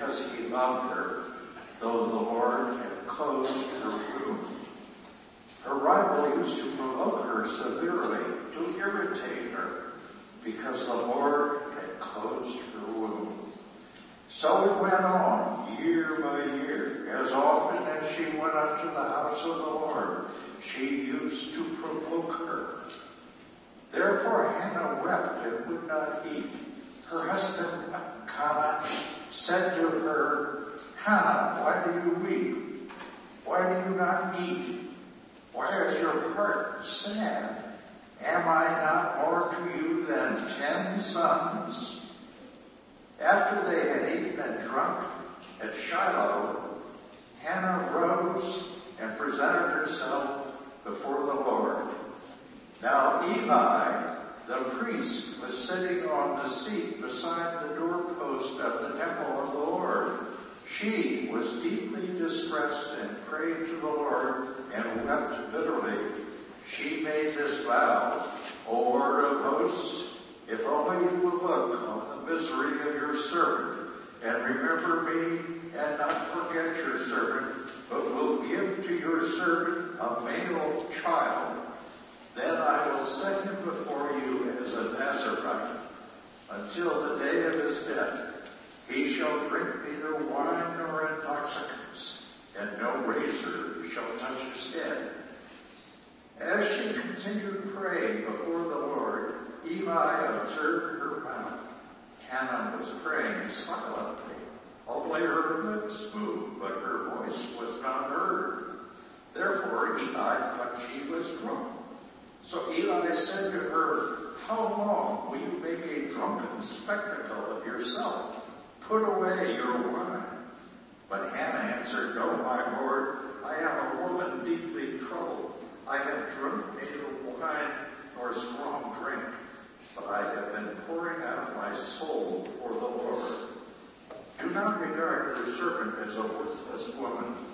because he loved her, though the Lord had closed her womb. Her rival used to provoke her severely to irritate her because the Lord had closed her womb. So it went on year by year. As often as she went up to the house of the Lord, she used to provoke her. Therefore Hannah wept and would not eat. Her husband Elkanah said to her, Hannah, why do you weep? Why do you not eat? Why is your heart sad? Am I not more to you than ten sons? After they had eaten and drunk at Shiloh, Hannah rose and presented herself before the Lord. Now Eli, the priest, was sitting on the seat beside the doorpost of the temple of the Lord. She was deeply distressed and prayed to the Lord and wept bitterly. She made this vow, O Lord of hosts, if only you will look on the misery of your servant and remember me and not forget your servant, but will give to your servant a male child, then I will set him before you as a Nazarite until the day of his death. He shall drink neither wine nor intoxicants, and no razor shall touch his head. As she continued praying before the Lord, Eli observed her mouth. Hannah was praying silently. Only her lips moved, but her voice was not heard. Therefore Eli thought she was drunk. So Eli said to her, How long will you make a drunken spectacle of yourself? Put away your wine. But Hannah answered, No, my Lord, I am a woman deeply troubled. I have drunk neither wine nor strong drink, but I have been pouring out my soul for the Lord. Do not regard your servant as a worthless woman,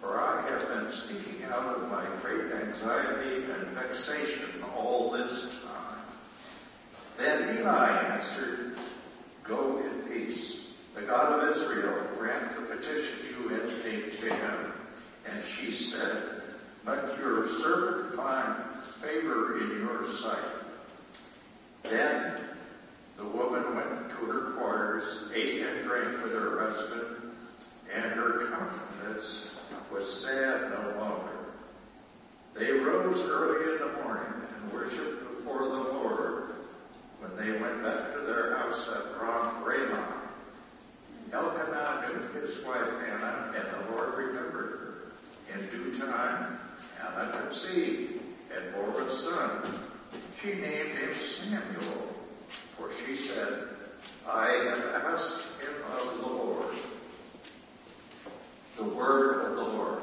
for I have been speaking out of my great anxiety and vexation all this time. Then Eli answered, Go in peace. The God of Israel grant the petition you indicate to him. And she said, Let your servant find favor in your sight. Then the woman went to her quarters, ate and drank with her husband, and her countenance was sad no longer. They rose early in the morning and worshipped before the Lord when they went back to their house at Ramah. Elkanah knew his wife Hannah, and the Lord remembered her. In due time, Hannah conceived and bore a son. She named him Samuel, for she said, I have asked him of the Lord. The word of the Lord.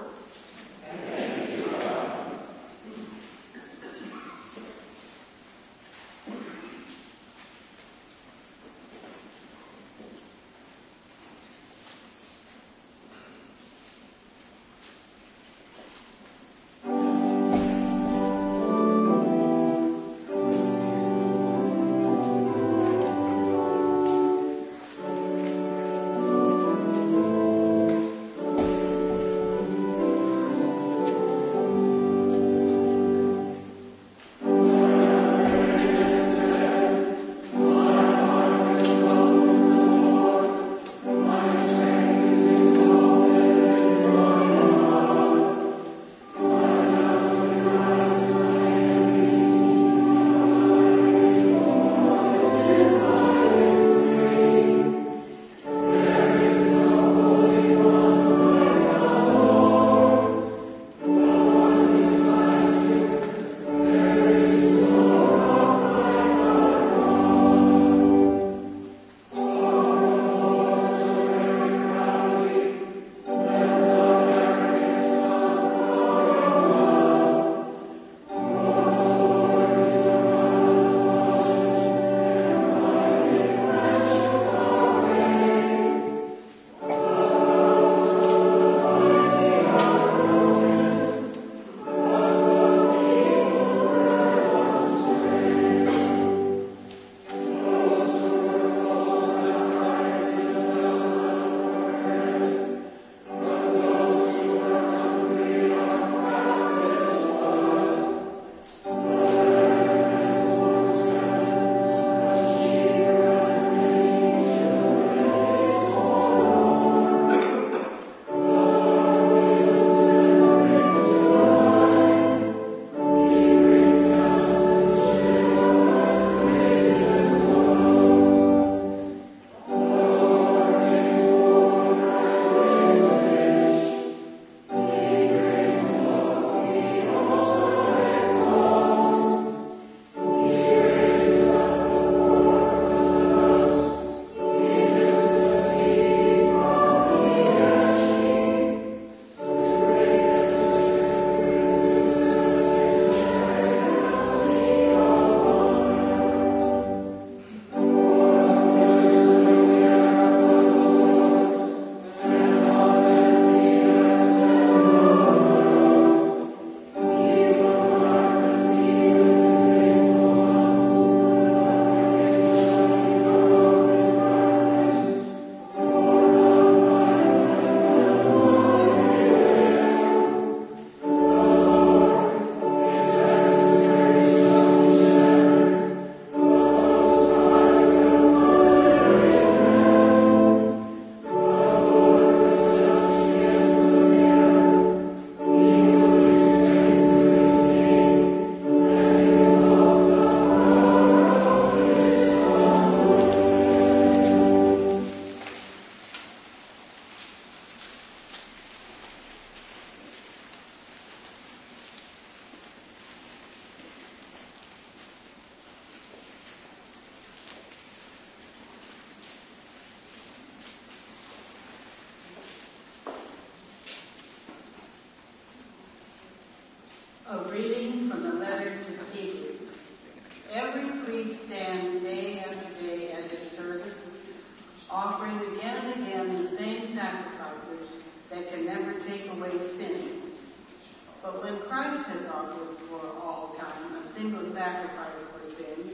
When Christ has offered for all time a single sacrifice for sin,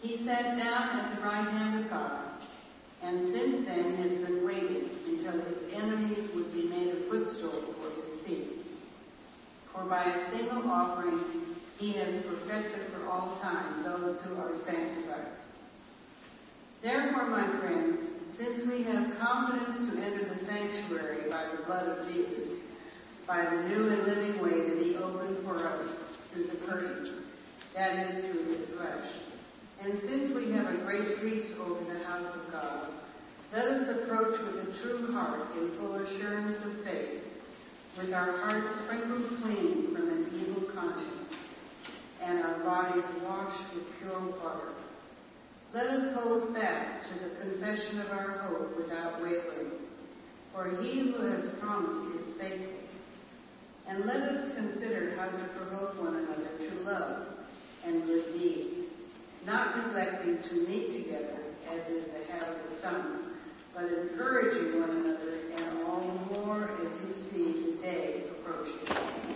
he sat down at the right hand of God, and since then has been waiting until his enemies would be made a footstool for his feet. For by a single offering he has perfected for all time those who are sanctified. Therefore, my friends, since we have confidence to enter the sanctuary by the blood of Jesus, by the new and living way that he opened for us through the curtain, that is through his flesh. And since we have a great priest over the house of God, let us approach with a true heart in full assurance of faith with our hearts sprinkled clean from an evil conscience, and our bodies washed with pure water. Let us hold fast to the confession of our hope without wavering, for he who has promised is faithful. And let us consider how to provoke one another to love and good deeds, not neglecting to meet together, as is the habit of some, but encouraging one another, and all the more as you see the day approaching.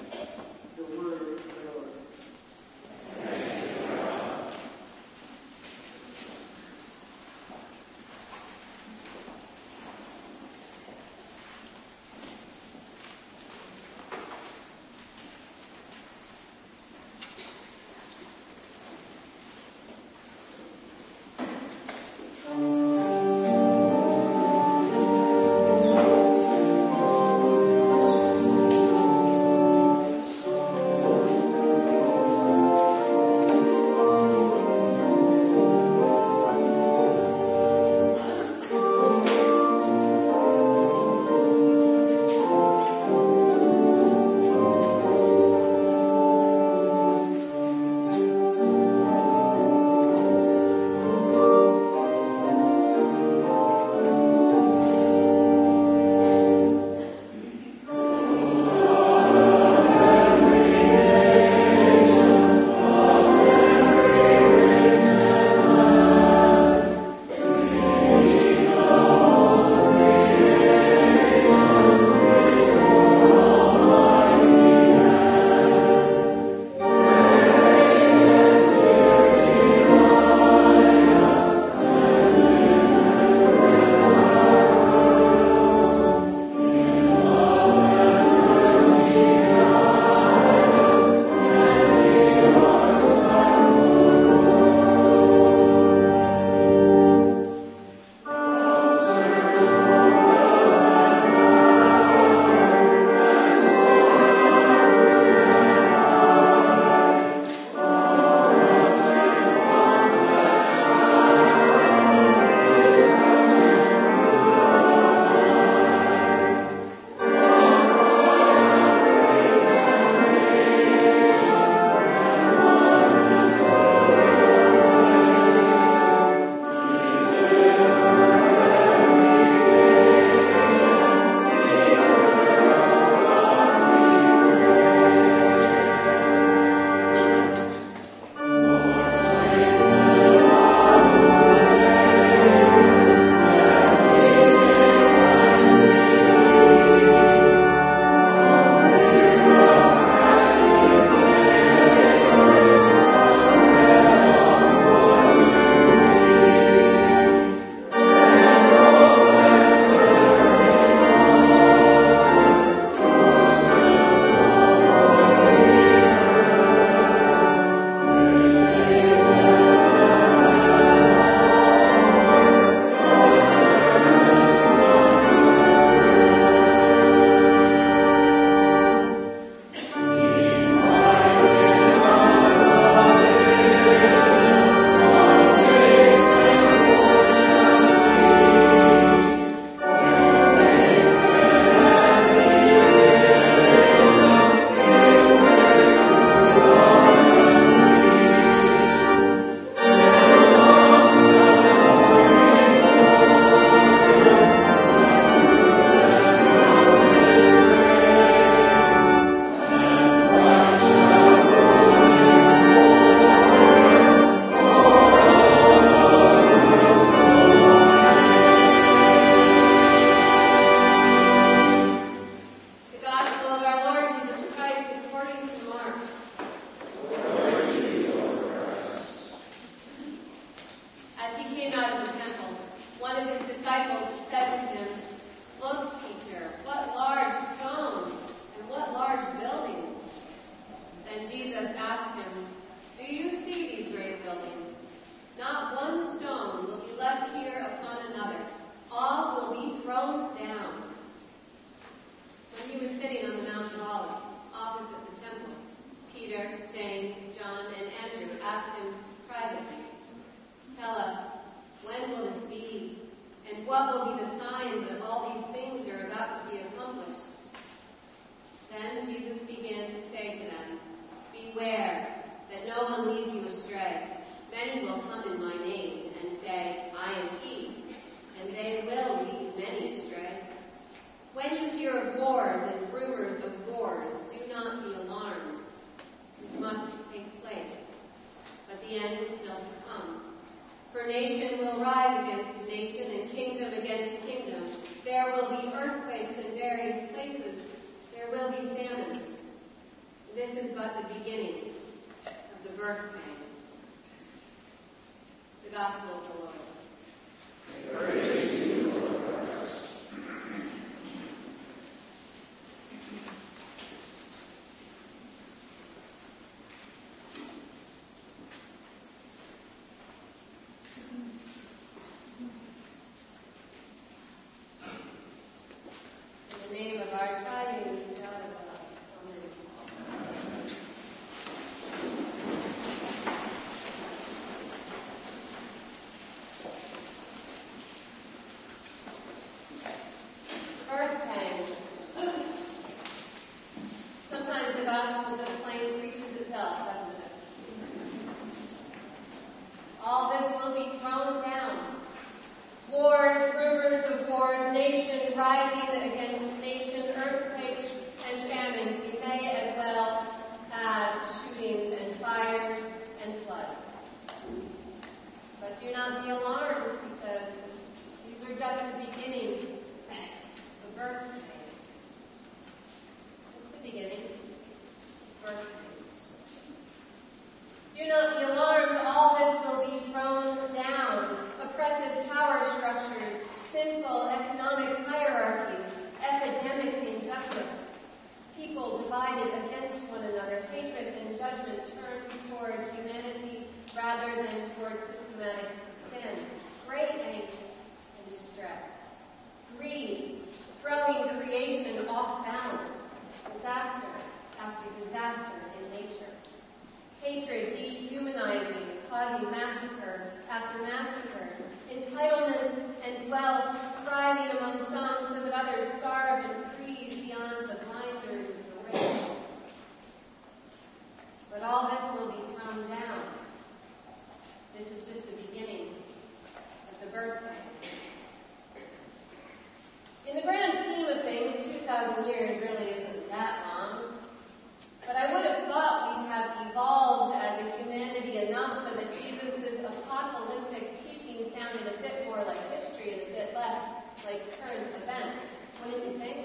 Like current events. Wouldn't you think?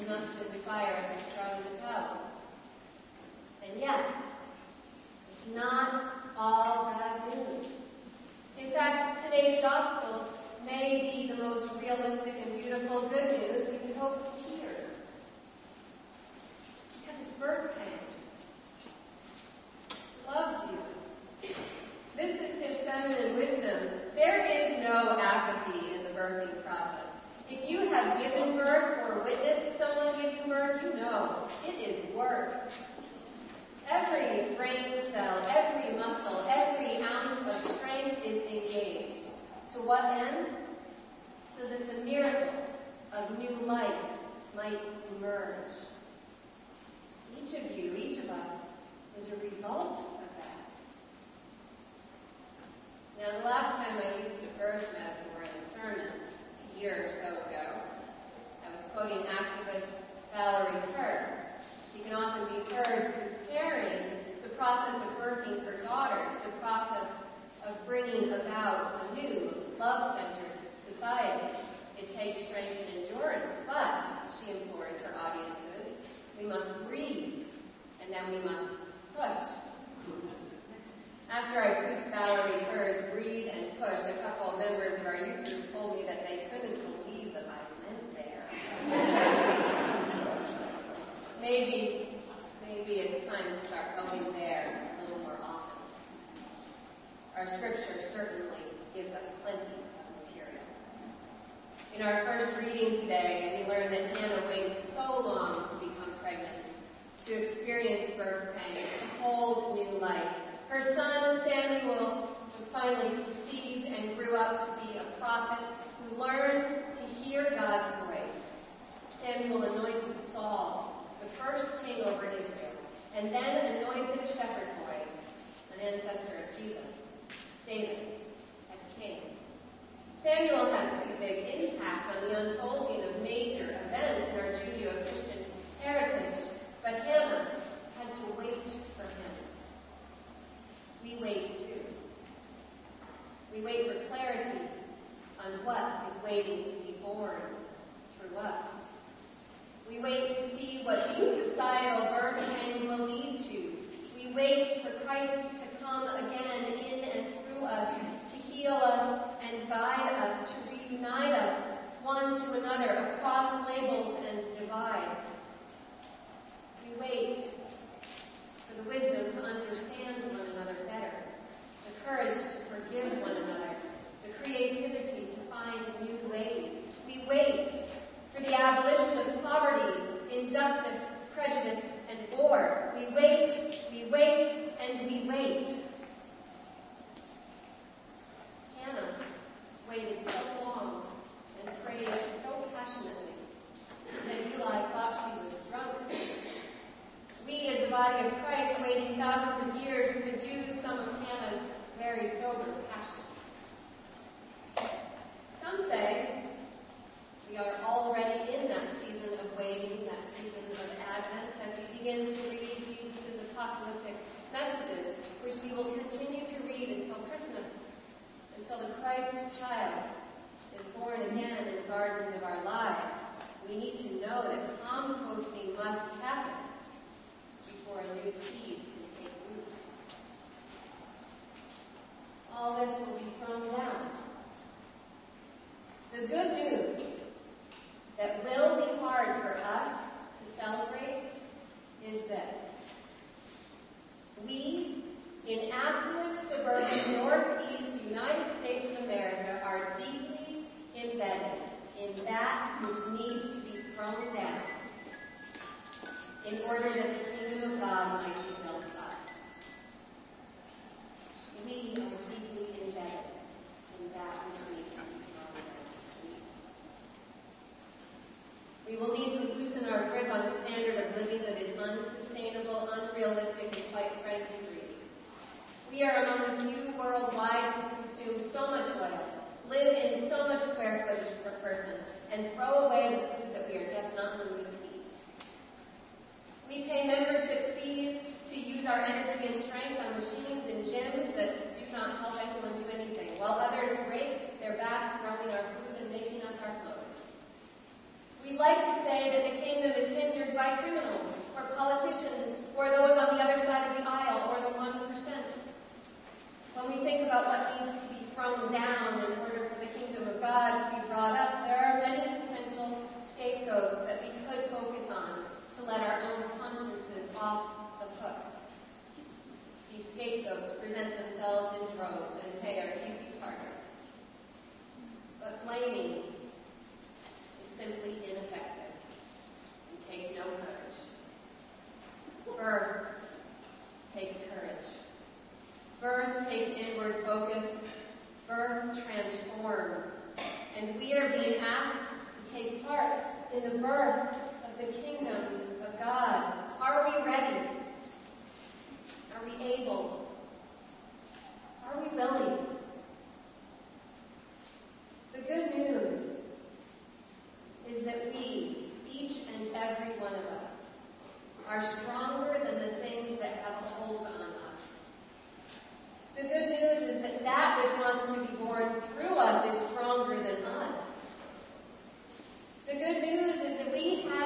Enough to inspire us to in the towel. And yet, it's not all bad news. In fact, today's gospel may be the most realistic and beautiful good news we can hope to hear because it's birth pains. Loved you. This is his feminine wisdom. There is no apathy in the birthing process. If you have given birth or witnessed someone giving birth, you know it is work. Every brain cell, every muscle, every ounce of strength is engaged. To what end? So that the miracle of new life might emerge. Each of you, each of us, is a result. Now, the last time I used a birth metaphor in a sermon, a year or so ago, I was quoting activist Valarie Kaur. She can often be heard comparing the process of birthing her daughters, the process of bringing about a new, love-centered society. It takes strength and endurance, but, she implores her audiences, we must breathe, and then we must push. After I preached Valarie Kaur's Breathe and Push, a couple of members of our youth group told me that they couldn't believe that I went there. maybe, maybe it's time to start going there a little more often. Our scripture certainly gives us plenty of material. In our first reading today, we learn that Hannah waited so long to become pregnant, to experience birth pain, to hold new life. Her son Samuel was finally conceived and grew up to be a prophet who learned to hear God's voice. Samuel anointed Saul, the first king over Israel, and then anointed a shepherd boy, an ancestor of Jesus, David, as king. Samuel had a pretty big impact on the unfolding of major events in our Judeo-Christian heritage, but Hannah had to wait. We wait too. We wait for clarity on what is waiting to be born through us. We wait to see what these societal pangs will lead to. We wait for Christ to come again in and through us, to heal us and guide us, to reunite us one to another across labels and divides. We wait for the wisdom to understand one courage to forgive one another, the creativity to find new ways. We wait for the abolition of poverty, injustice, prejudice, and war. We wait, we wait, and we wait. Hannah waited so long and prayed so passionately that Eli thought she was drunk. We, as the body of Christ, waiting thousands of years, could use some of Hannah's very sober passion. Some say we are already in that season of waiting, that season of Advent, as we begin to read Jesus' apocalyptic messages, which we will continue to read until Christmas, until the Christ child is born again in the gardens of our lives. We need to know that composting must happen before a new seed can take root. All this will be thrown down. The good news that will be hard for us to celebrate is this. We, in affluent suburban northeast United States of America, are deeply embedded in that which needs to be thrown down in order that the kingdom of God might be built up. We are deeply embedded in that which needs to be thrown down. We will need to loosen our grip on a standard of living that is unsustainable, unrealistic, and quite frankly greedy. We are among the few worldwide who consume so much oil, live in so much square footage per person, and throw away the food that we are just not in to eat. We pay membership fees to use our energy and strength on machines and gyms that do not help anyone do anything, while others break their backs growing our food and making us our clothes. We like to say that the kingdom is hindered by criminals, or politicians, or those on the other side of the aisle, or the 1%. When we think about what needs to be thrown down in order for the kingdom of God to be brought up, there are many potential scapegoats that we could focus on to let our own consciences off the hook. These scapegoats present themselves in droves and they are easy targets. But blaming simply ineffective and takes no courage. Birth takes courage. Birth takes inward focus. Birth transforms. And we are being asked to take part in the birth of the kingdom of God. Are we ready? Are we able? Are we willing? The good news is that we, each and every one of us, are stronger than the things that have a hold on us. The good news is that that which wants to be born through us is stronger than us. The good news is that we have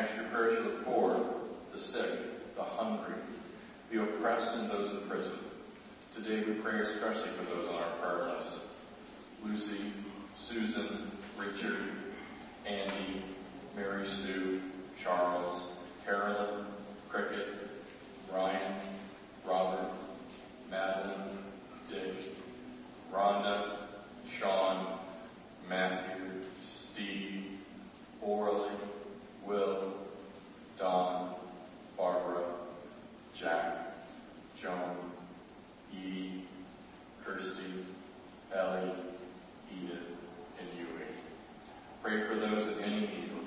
Your prayers for the poor, the sick, the hungry, the oppressed, and those in prison. Today we pray especially for those on our prayer list. Lucy, Susan, Richard, Andy, Mary Sue, Those any need or.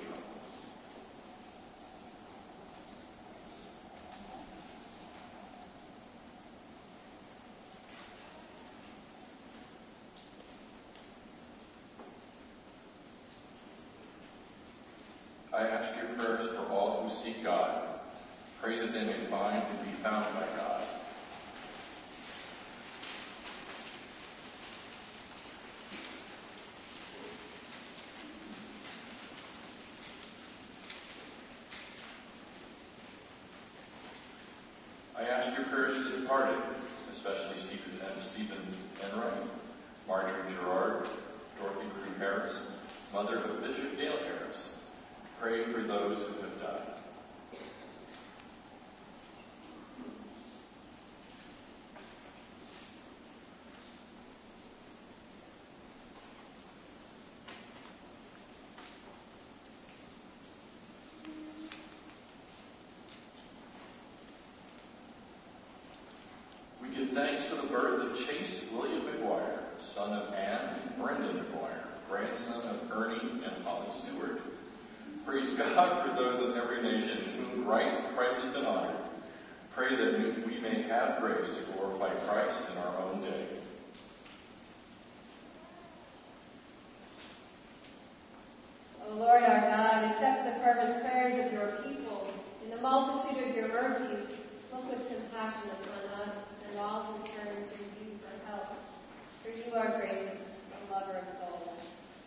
I ask your prayers for all who seek God. Pray that they may find and be found by God. I ask your prayers for the departed, especially Stephen and Stephen Enright, Marjorie Gerard, Dorothy Crew Harris, mother of Bishop Dale Harris. Pray for those who have died. We give thanks for the birth of Chase William McGuire, son of Anne and Brendan McGuire, grandson of Ernie and Polly Stewart. Praise God for those in every nation whom Christ, Christ has been honored. Pray that we may have grace to glorify Christ in our own day. O Lord our God, accept the fervent prayers of your people. In the multitude of your mercies, look with compassion upon us and all who turn to you for help. For you are gracious, and lover of souls.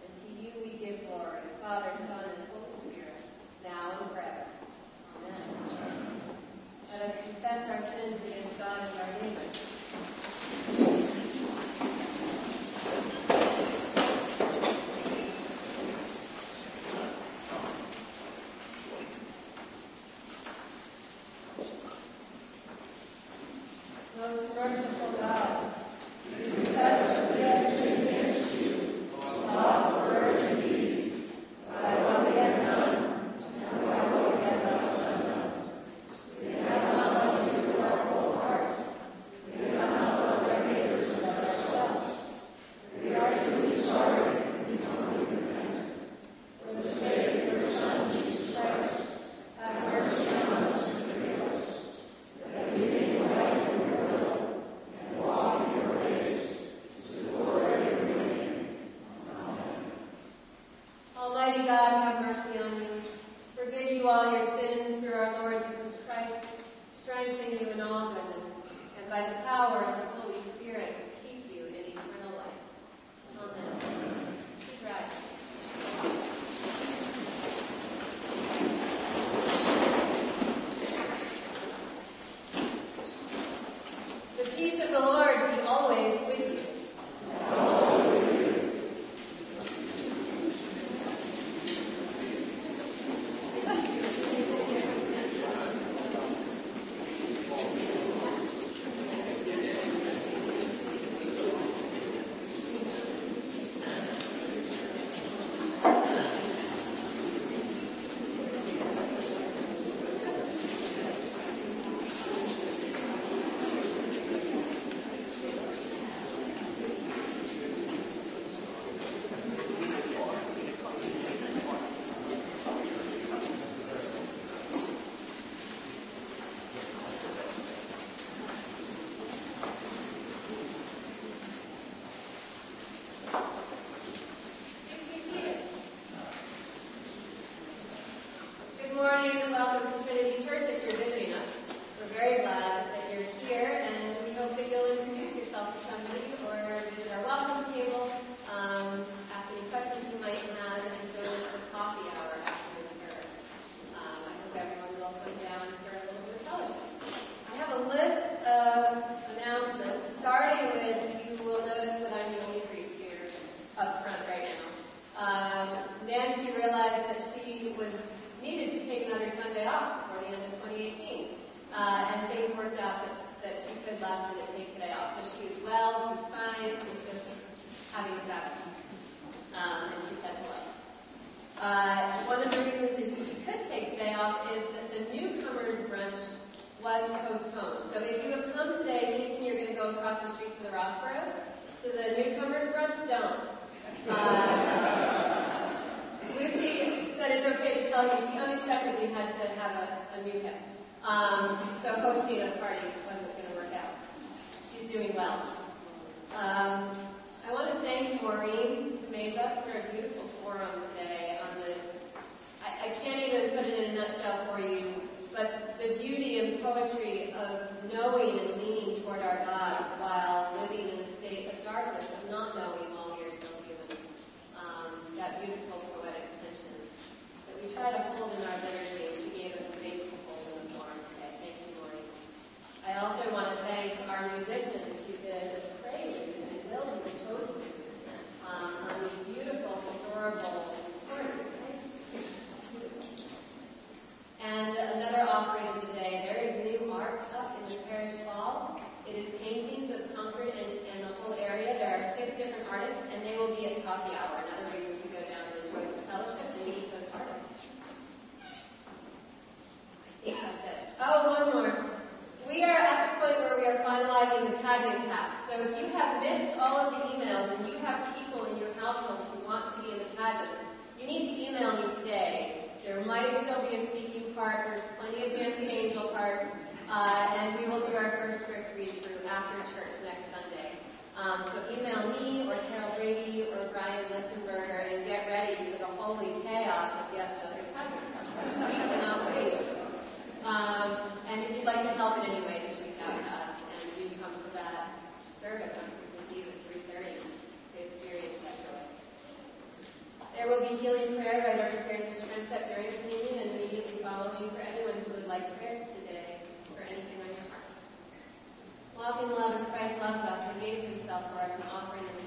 And to you we give glory, Father, Son, Um, so email me or Carol Brady or Brian Lichtenberger and get ready for the holy chaos of yet another project. we cannot wait. Um, and if you'd like to help in any way, just reach out to us and do come to that service on Christmas Eve at 3.30 to experience that joy. There will be healing prayer by Dr. Perry Dispense at various Agape love as Christ loves us and gave himself for us an offering and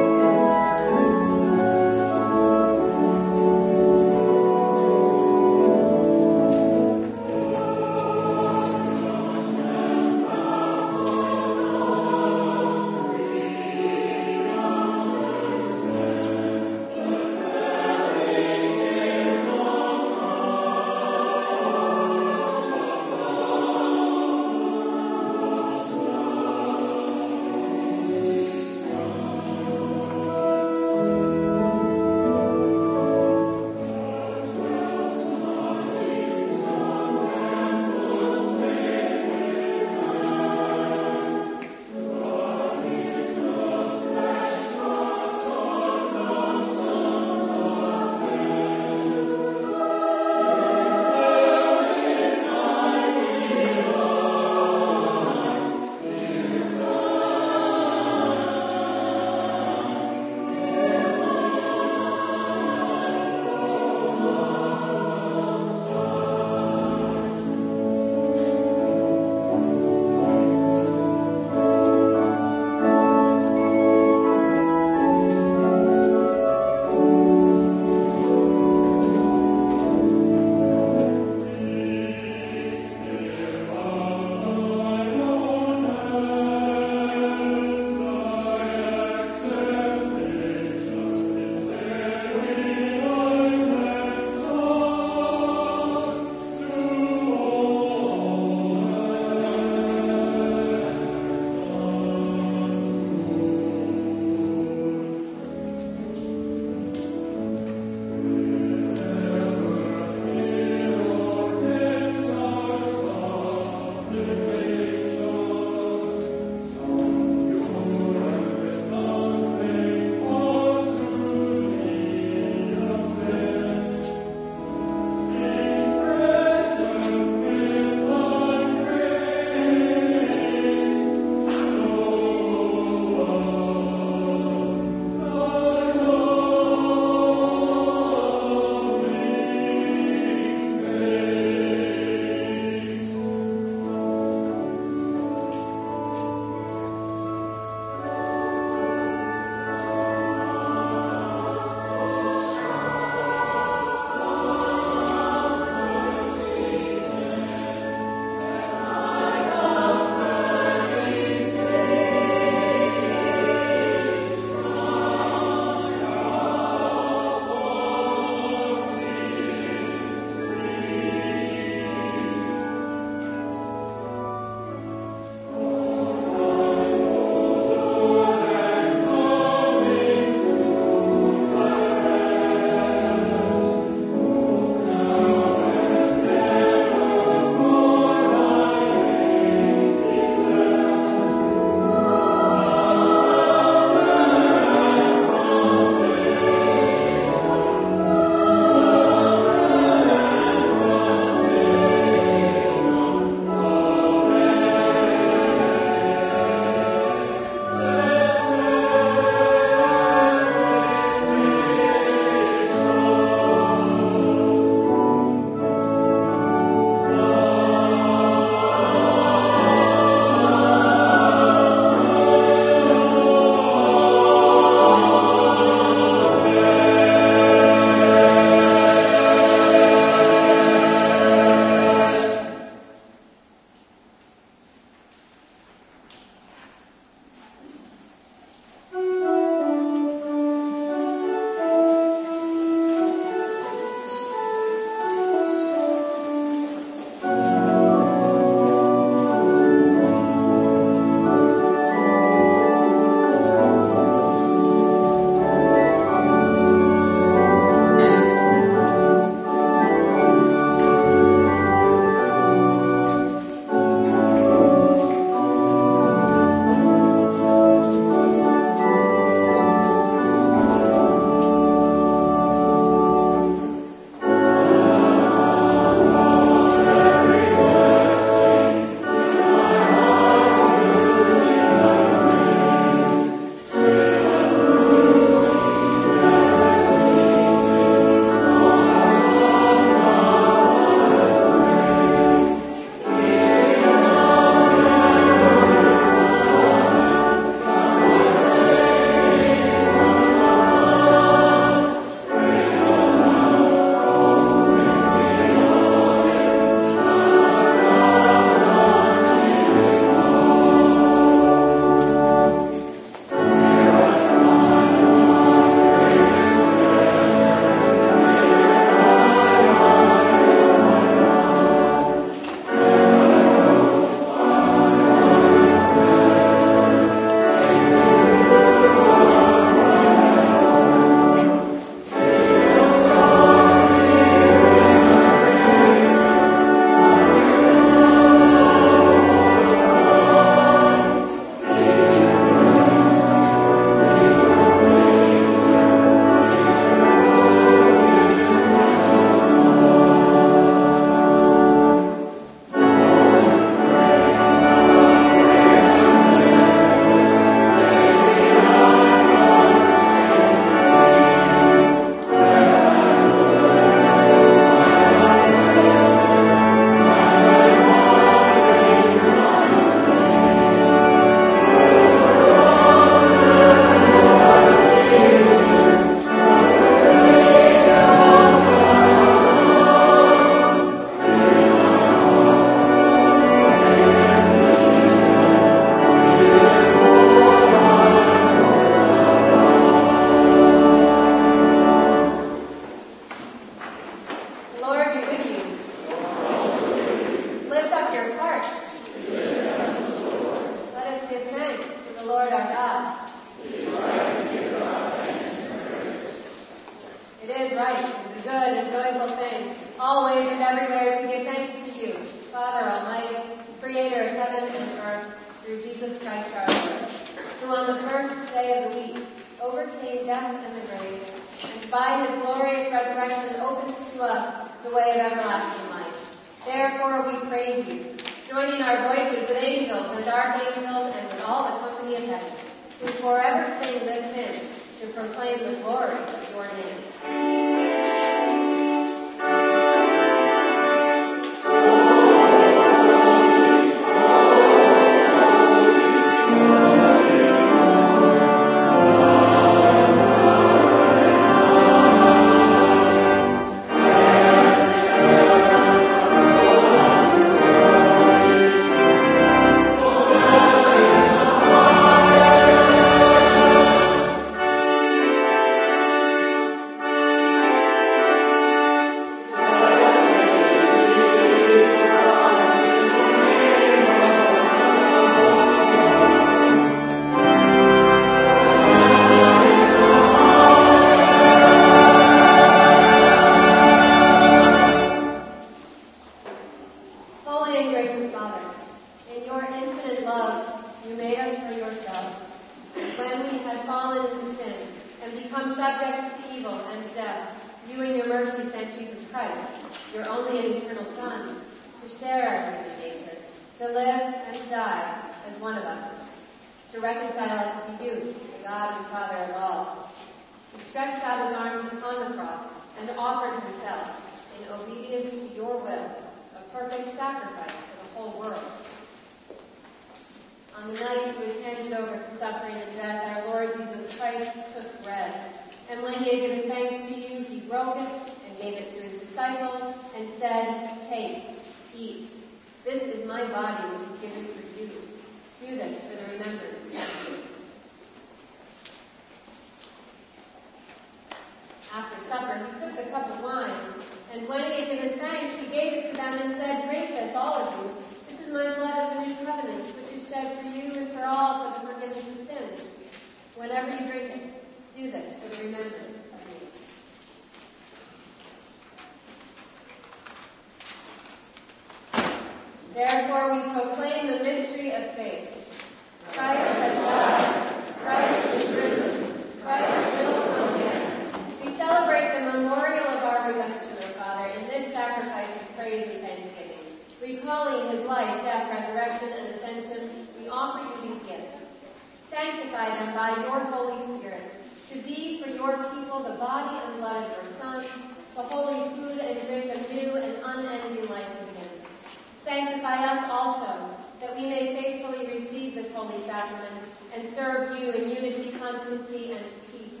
sacrament and serve you in unity, constancy, and peace.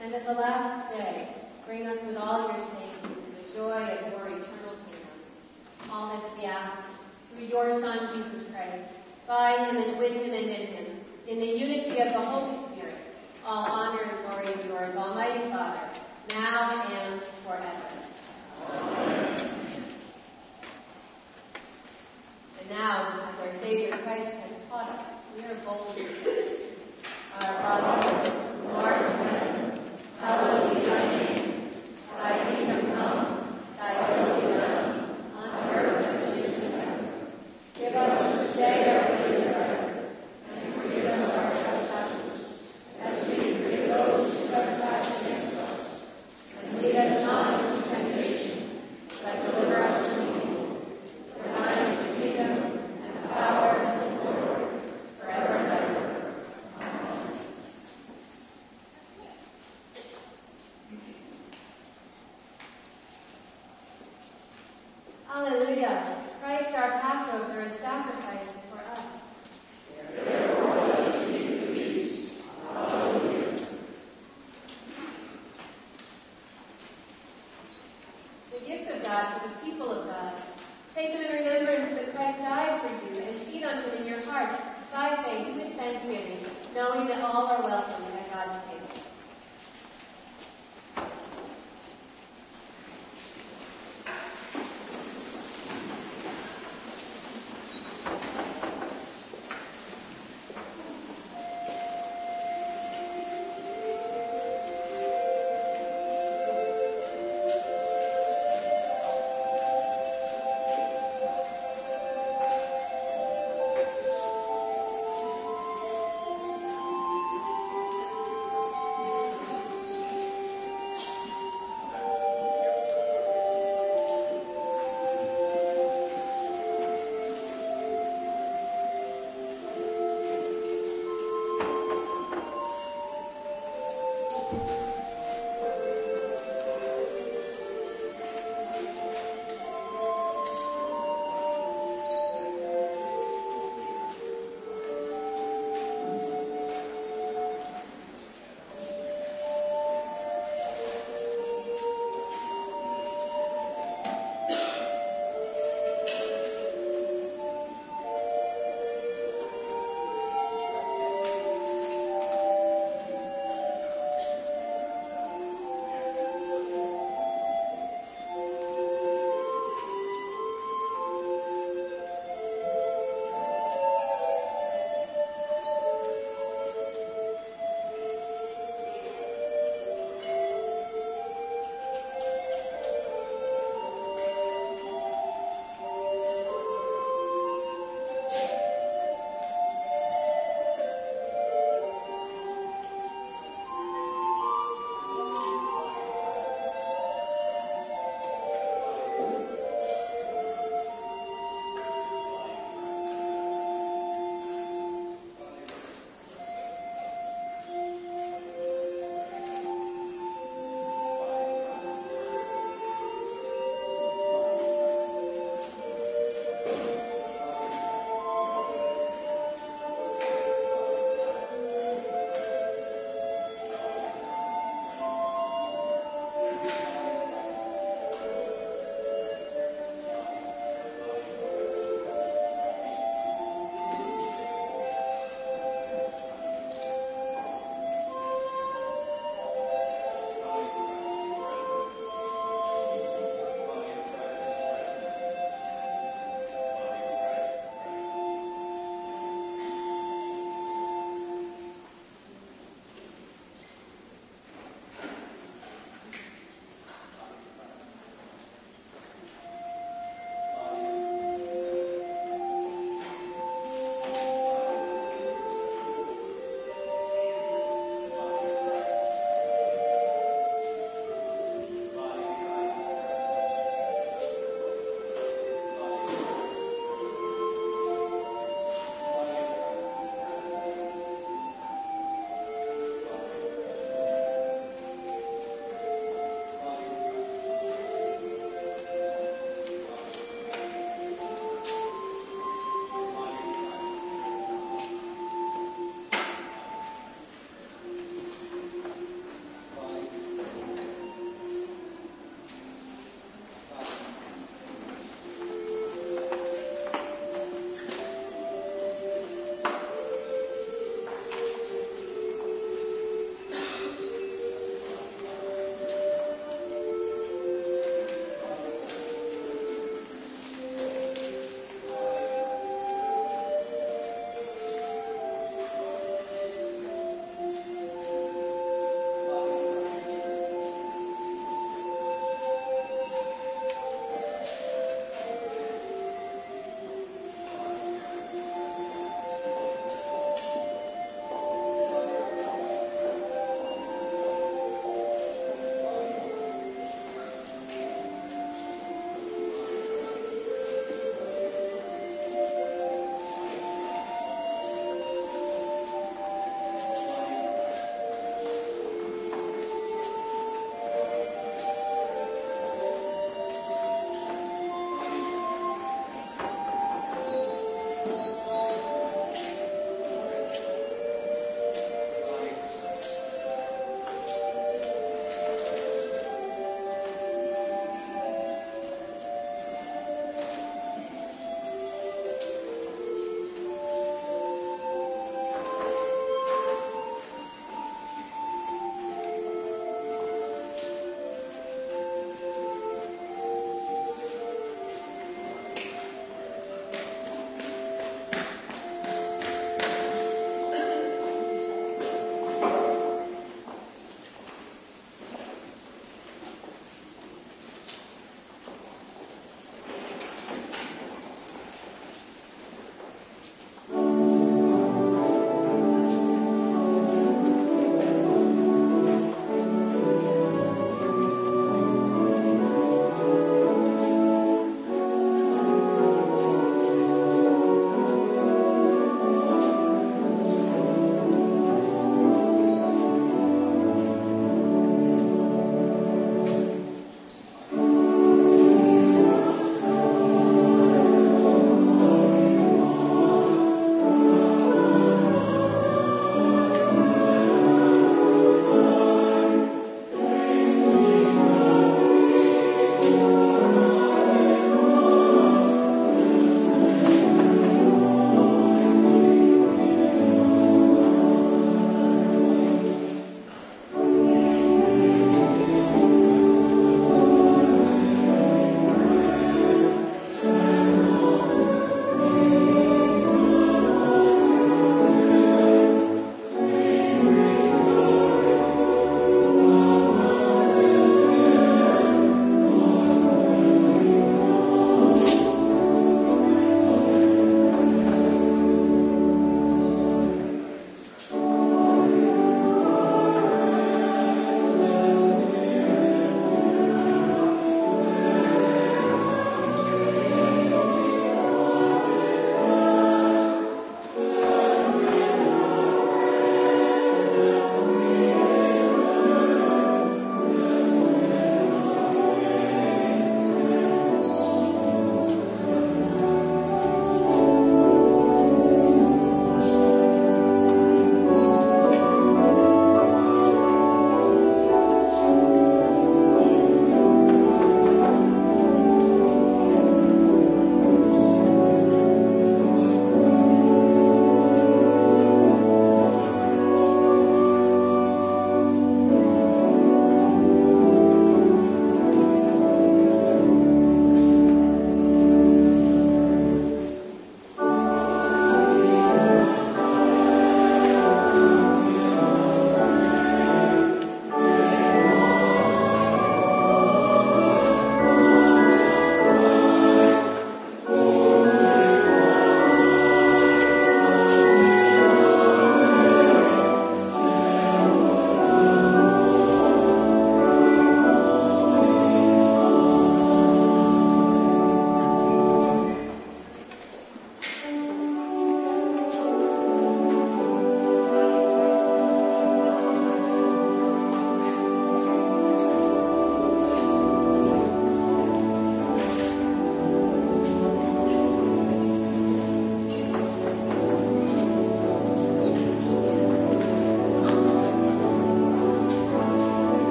And at the last day, bring us with all your saints into the joy of your eternal kingdom. All this we ask through your Son, Jesus Christ, by him and with him and in him, in the unity of the Holy Spirit. All honor and glory is yours, Almighty Father, now and forever. Amen. And now, as our Savior Christ has taught us, Our Father, who art in heaven, hallowed be thy name.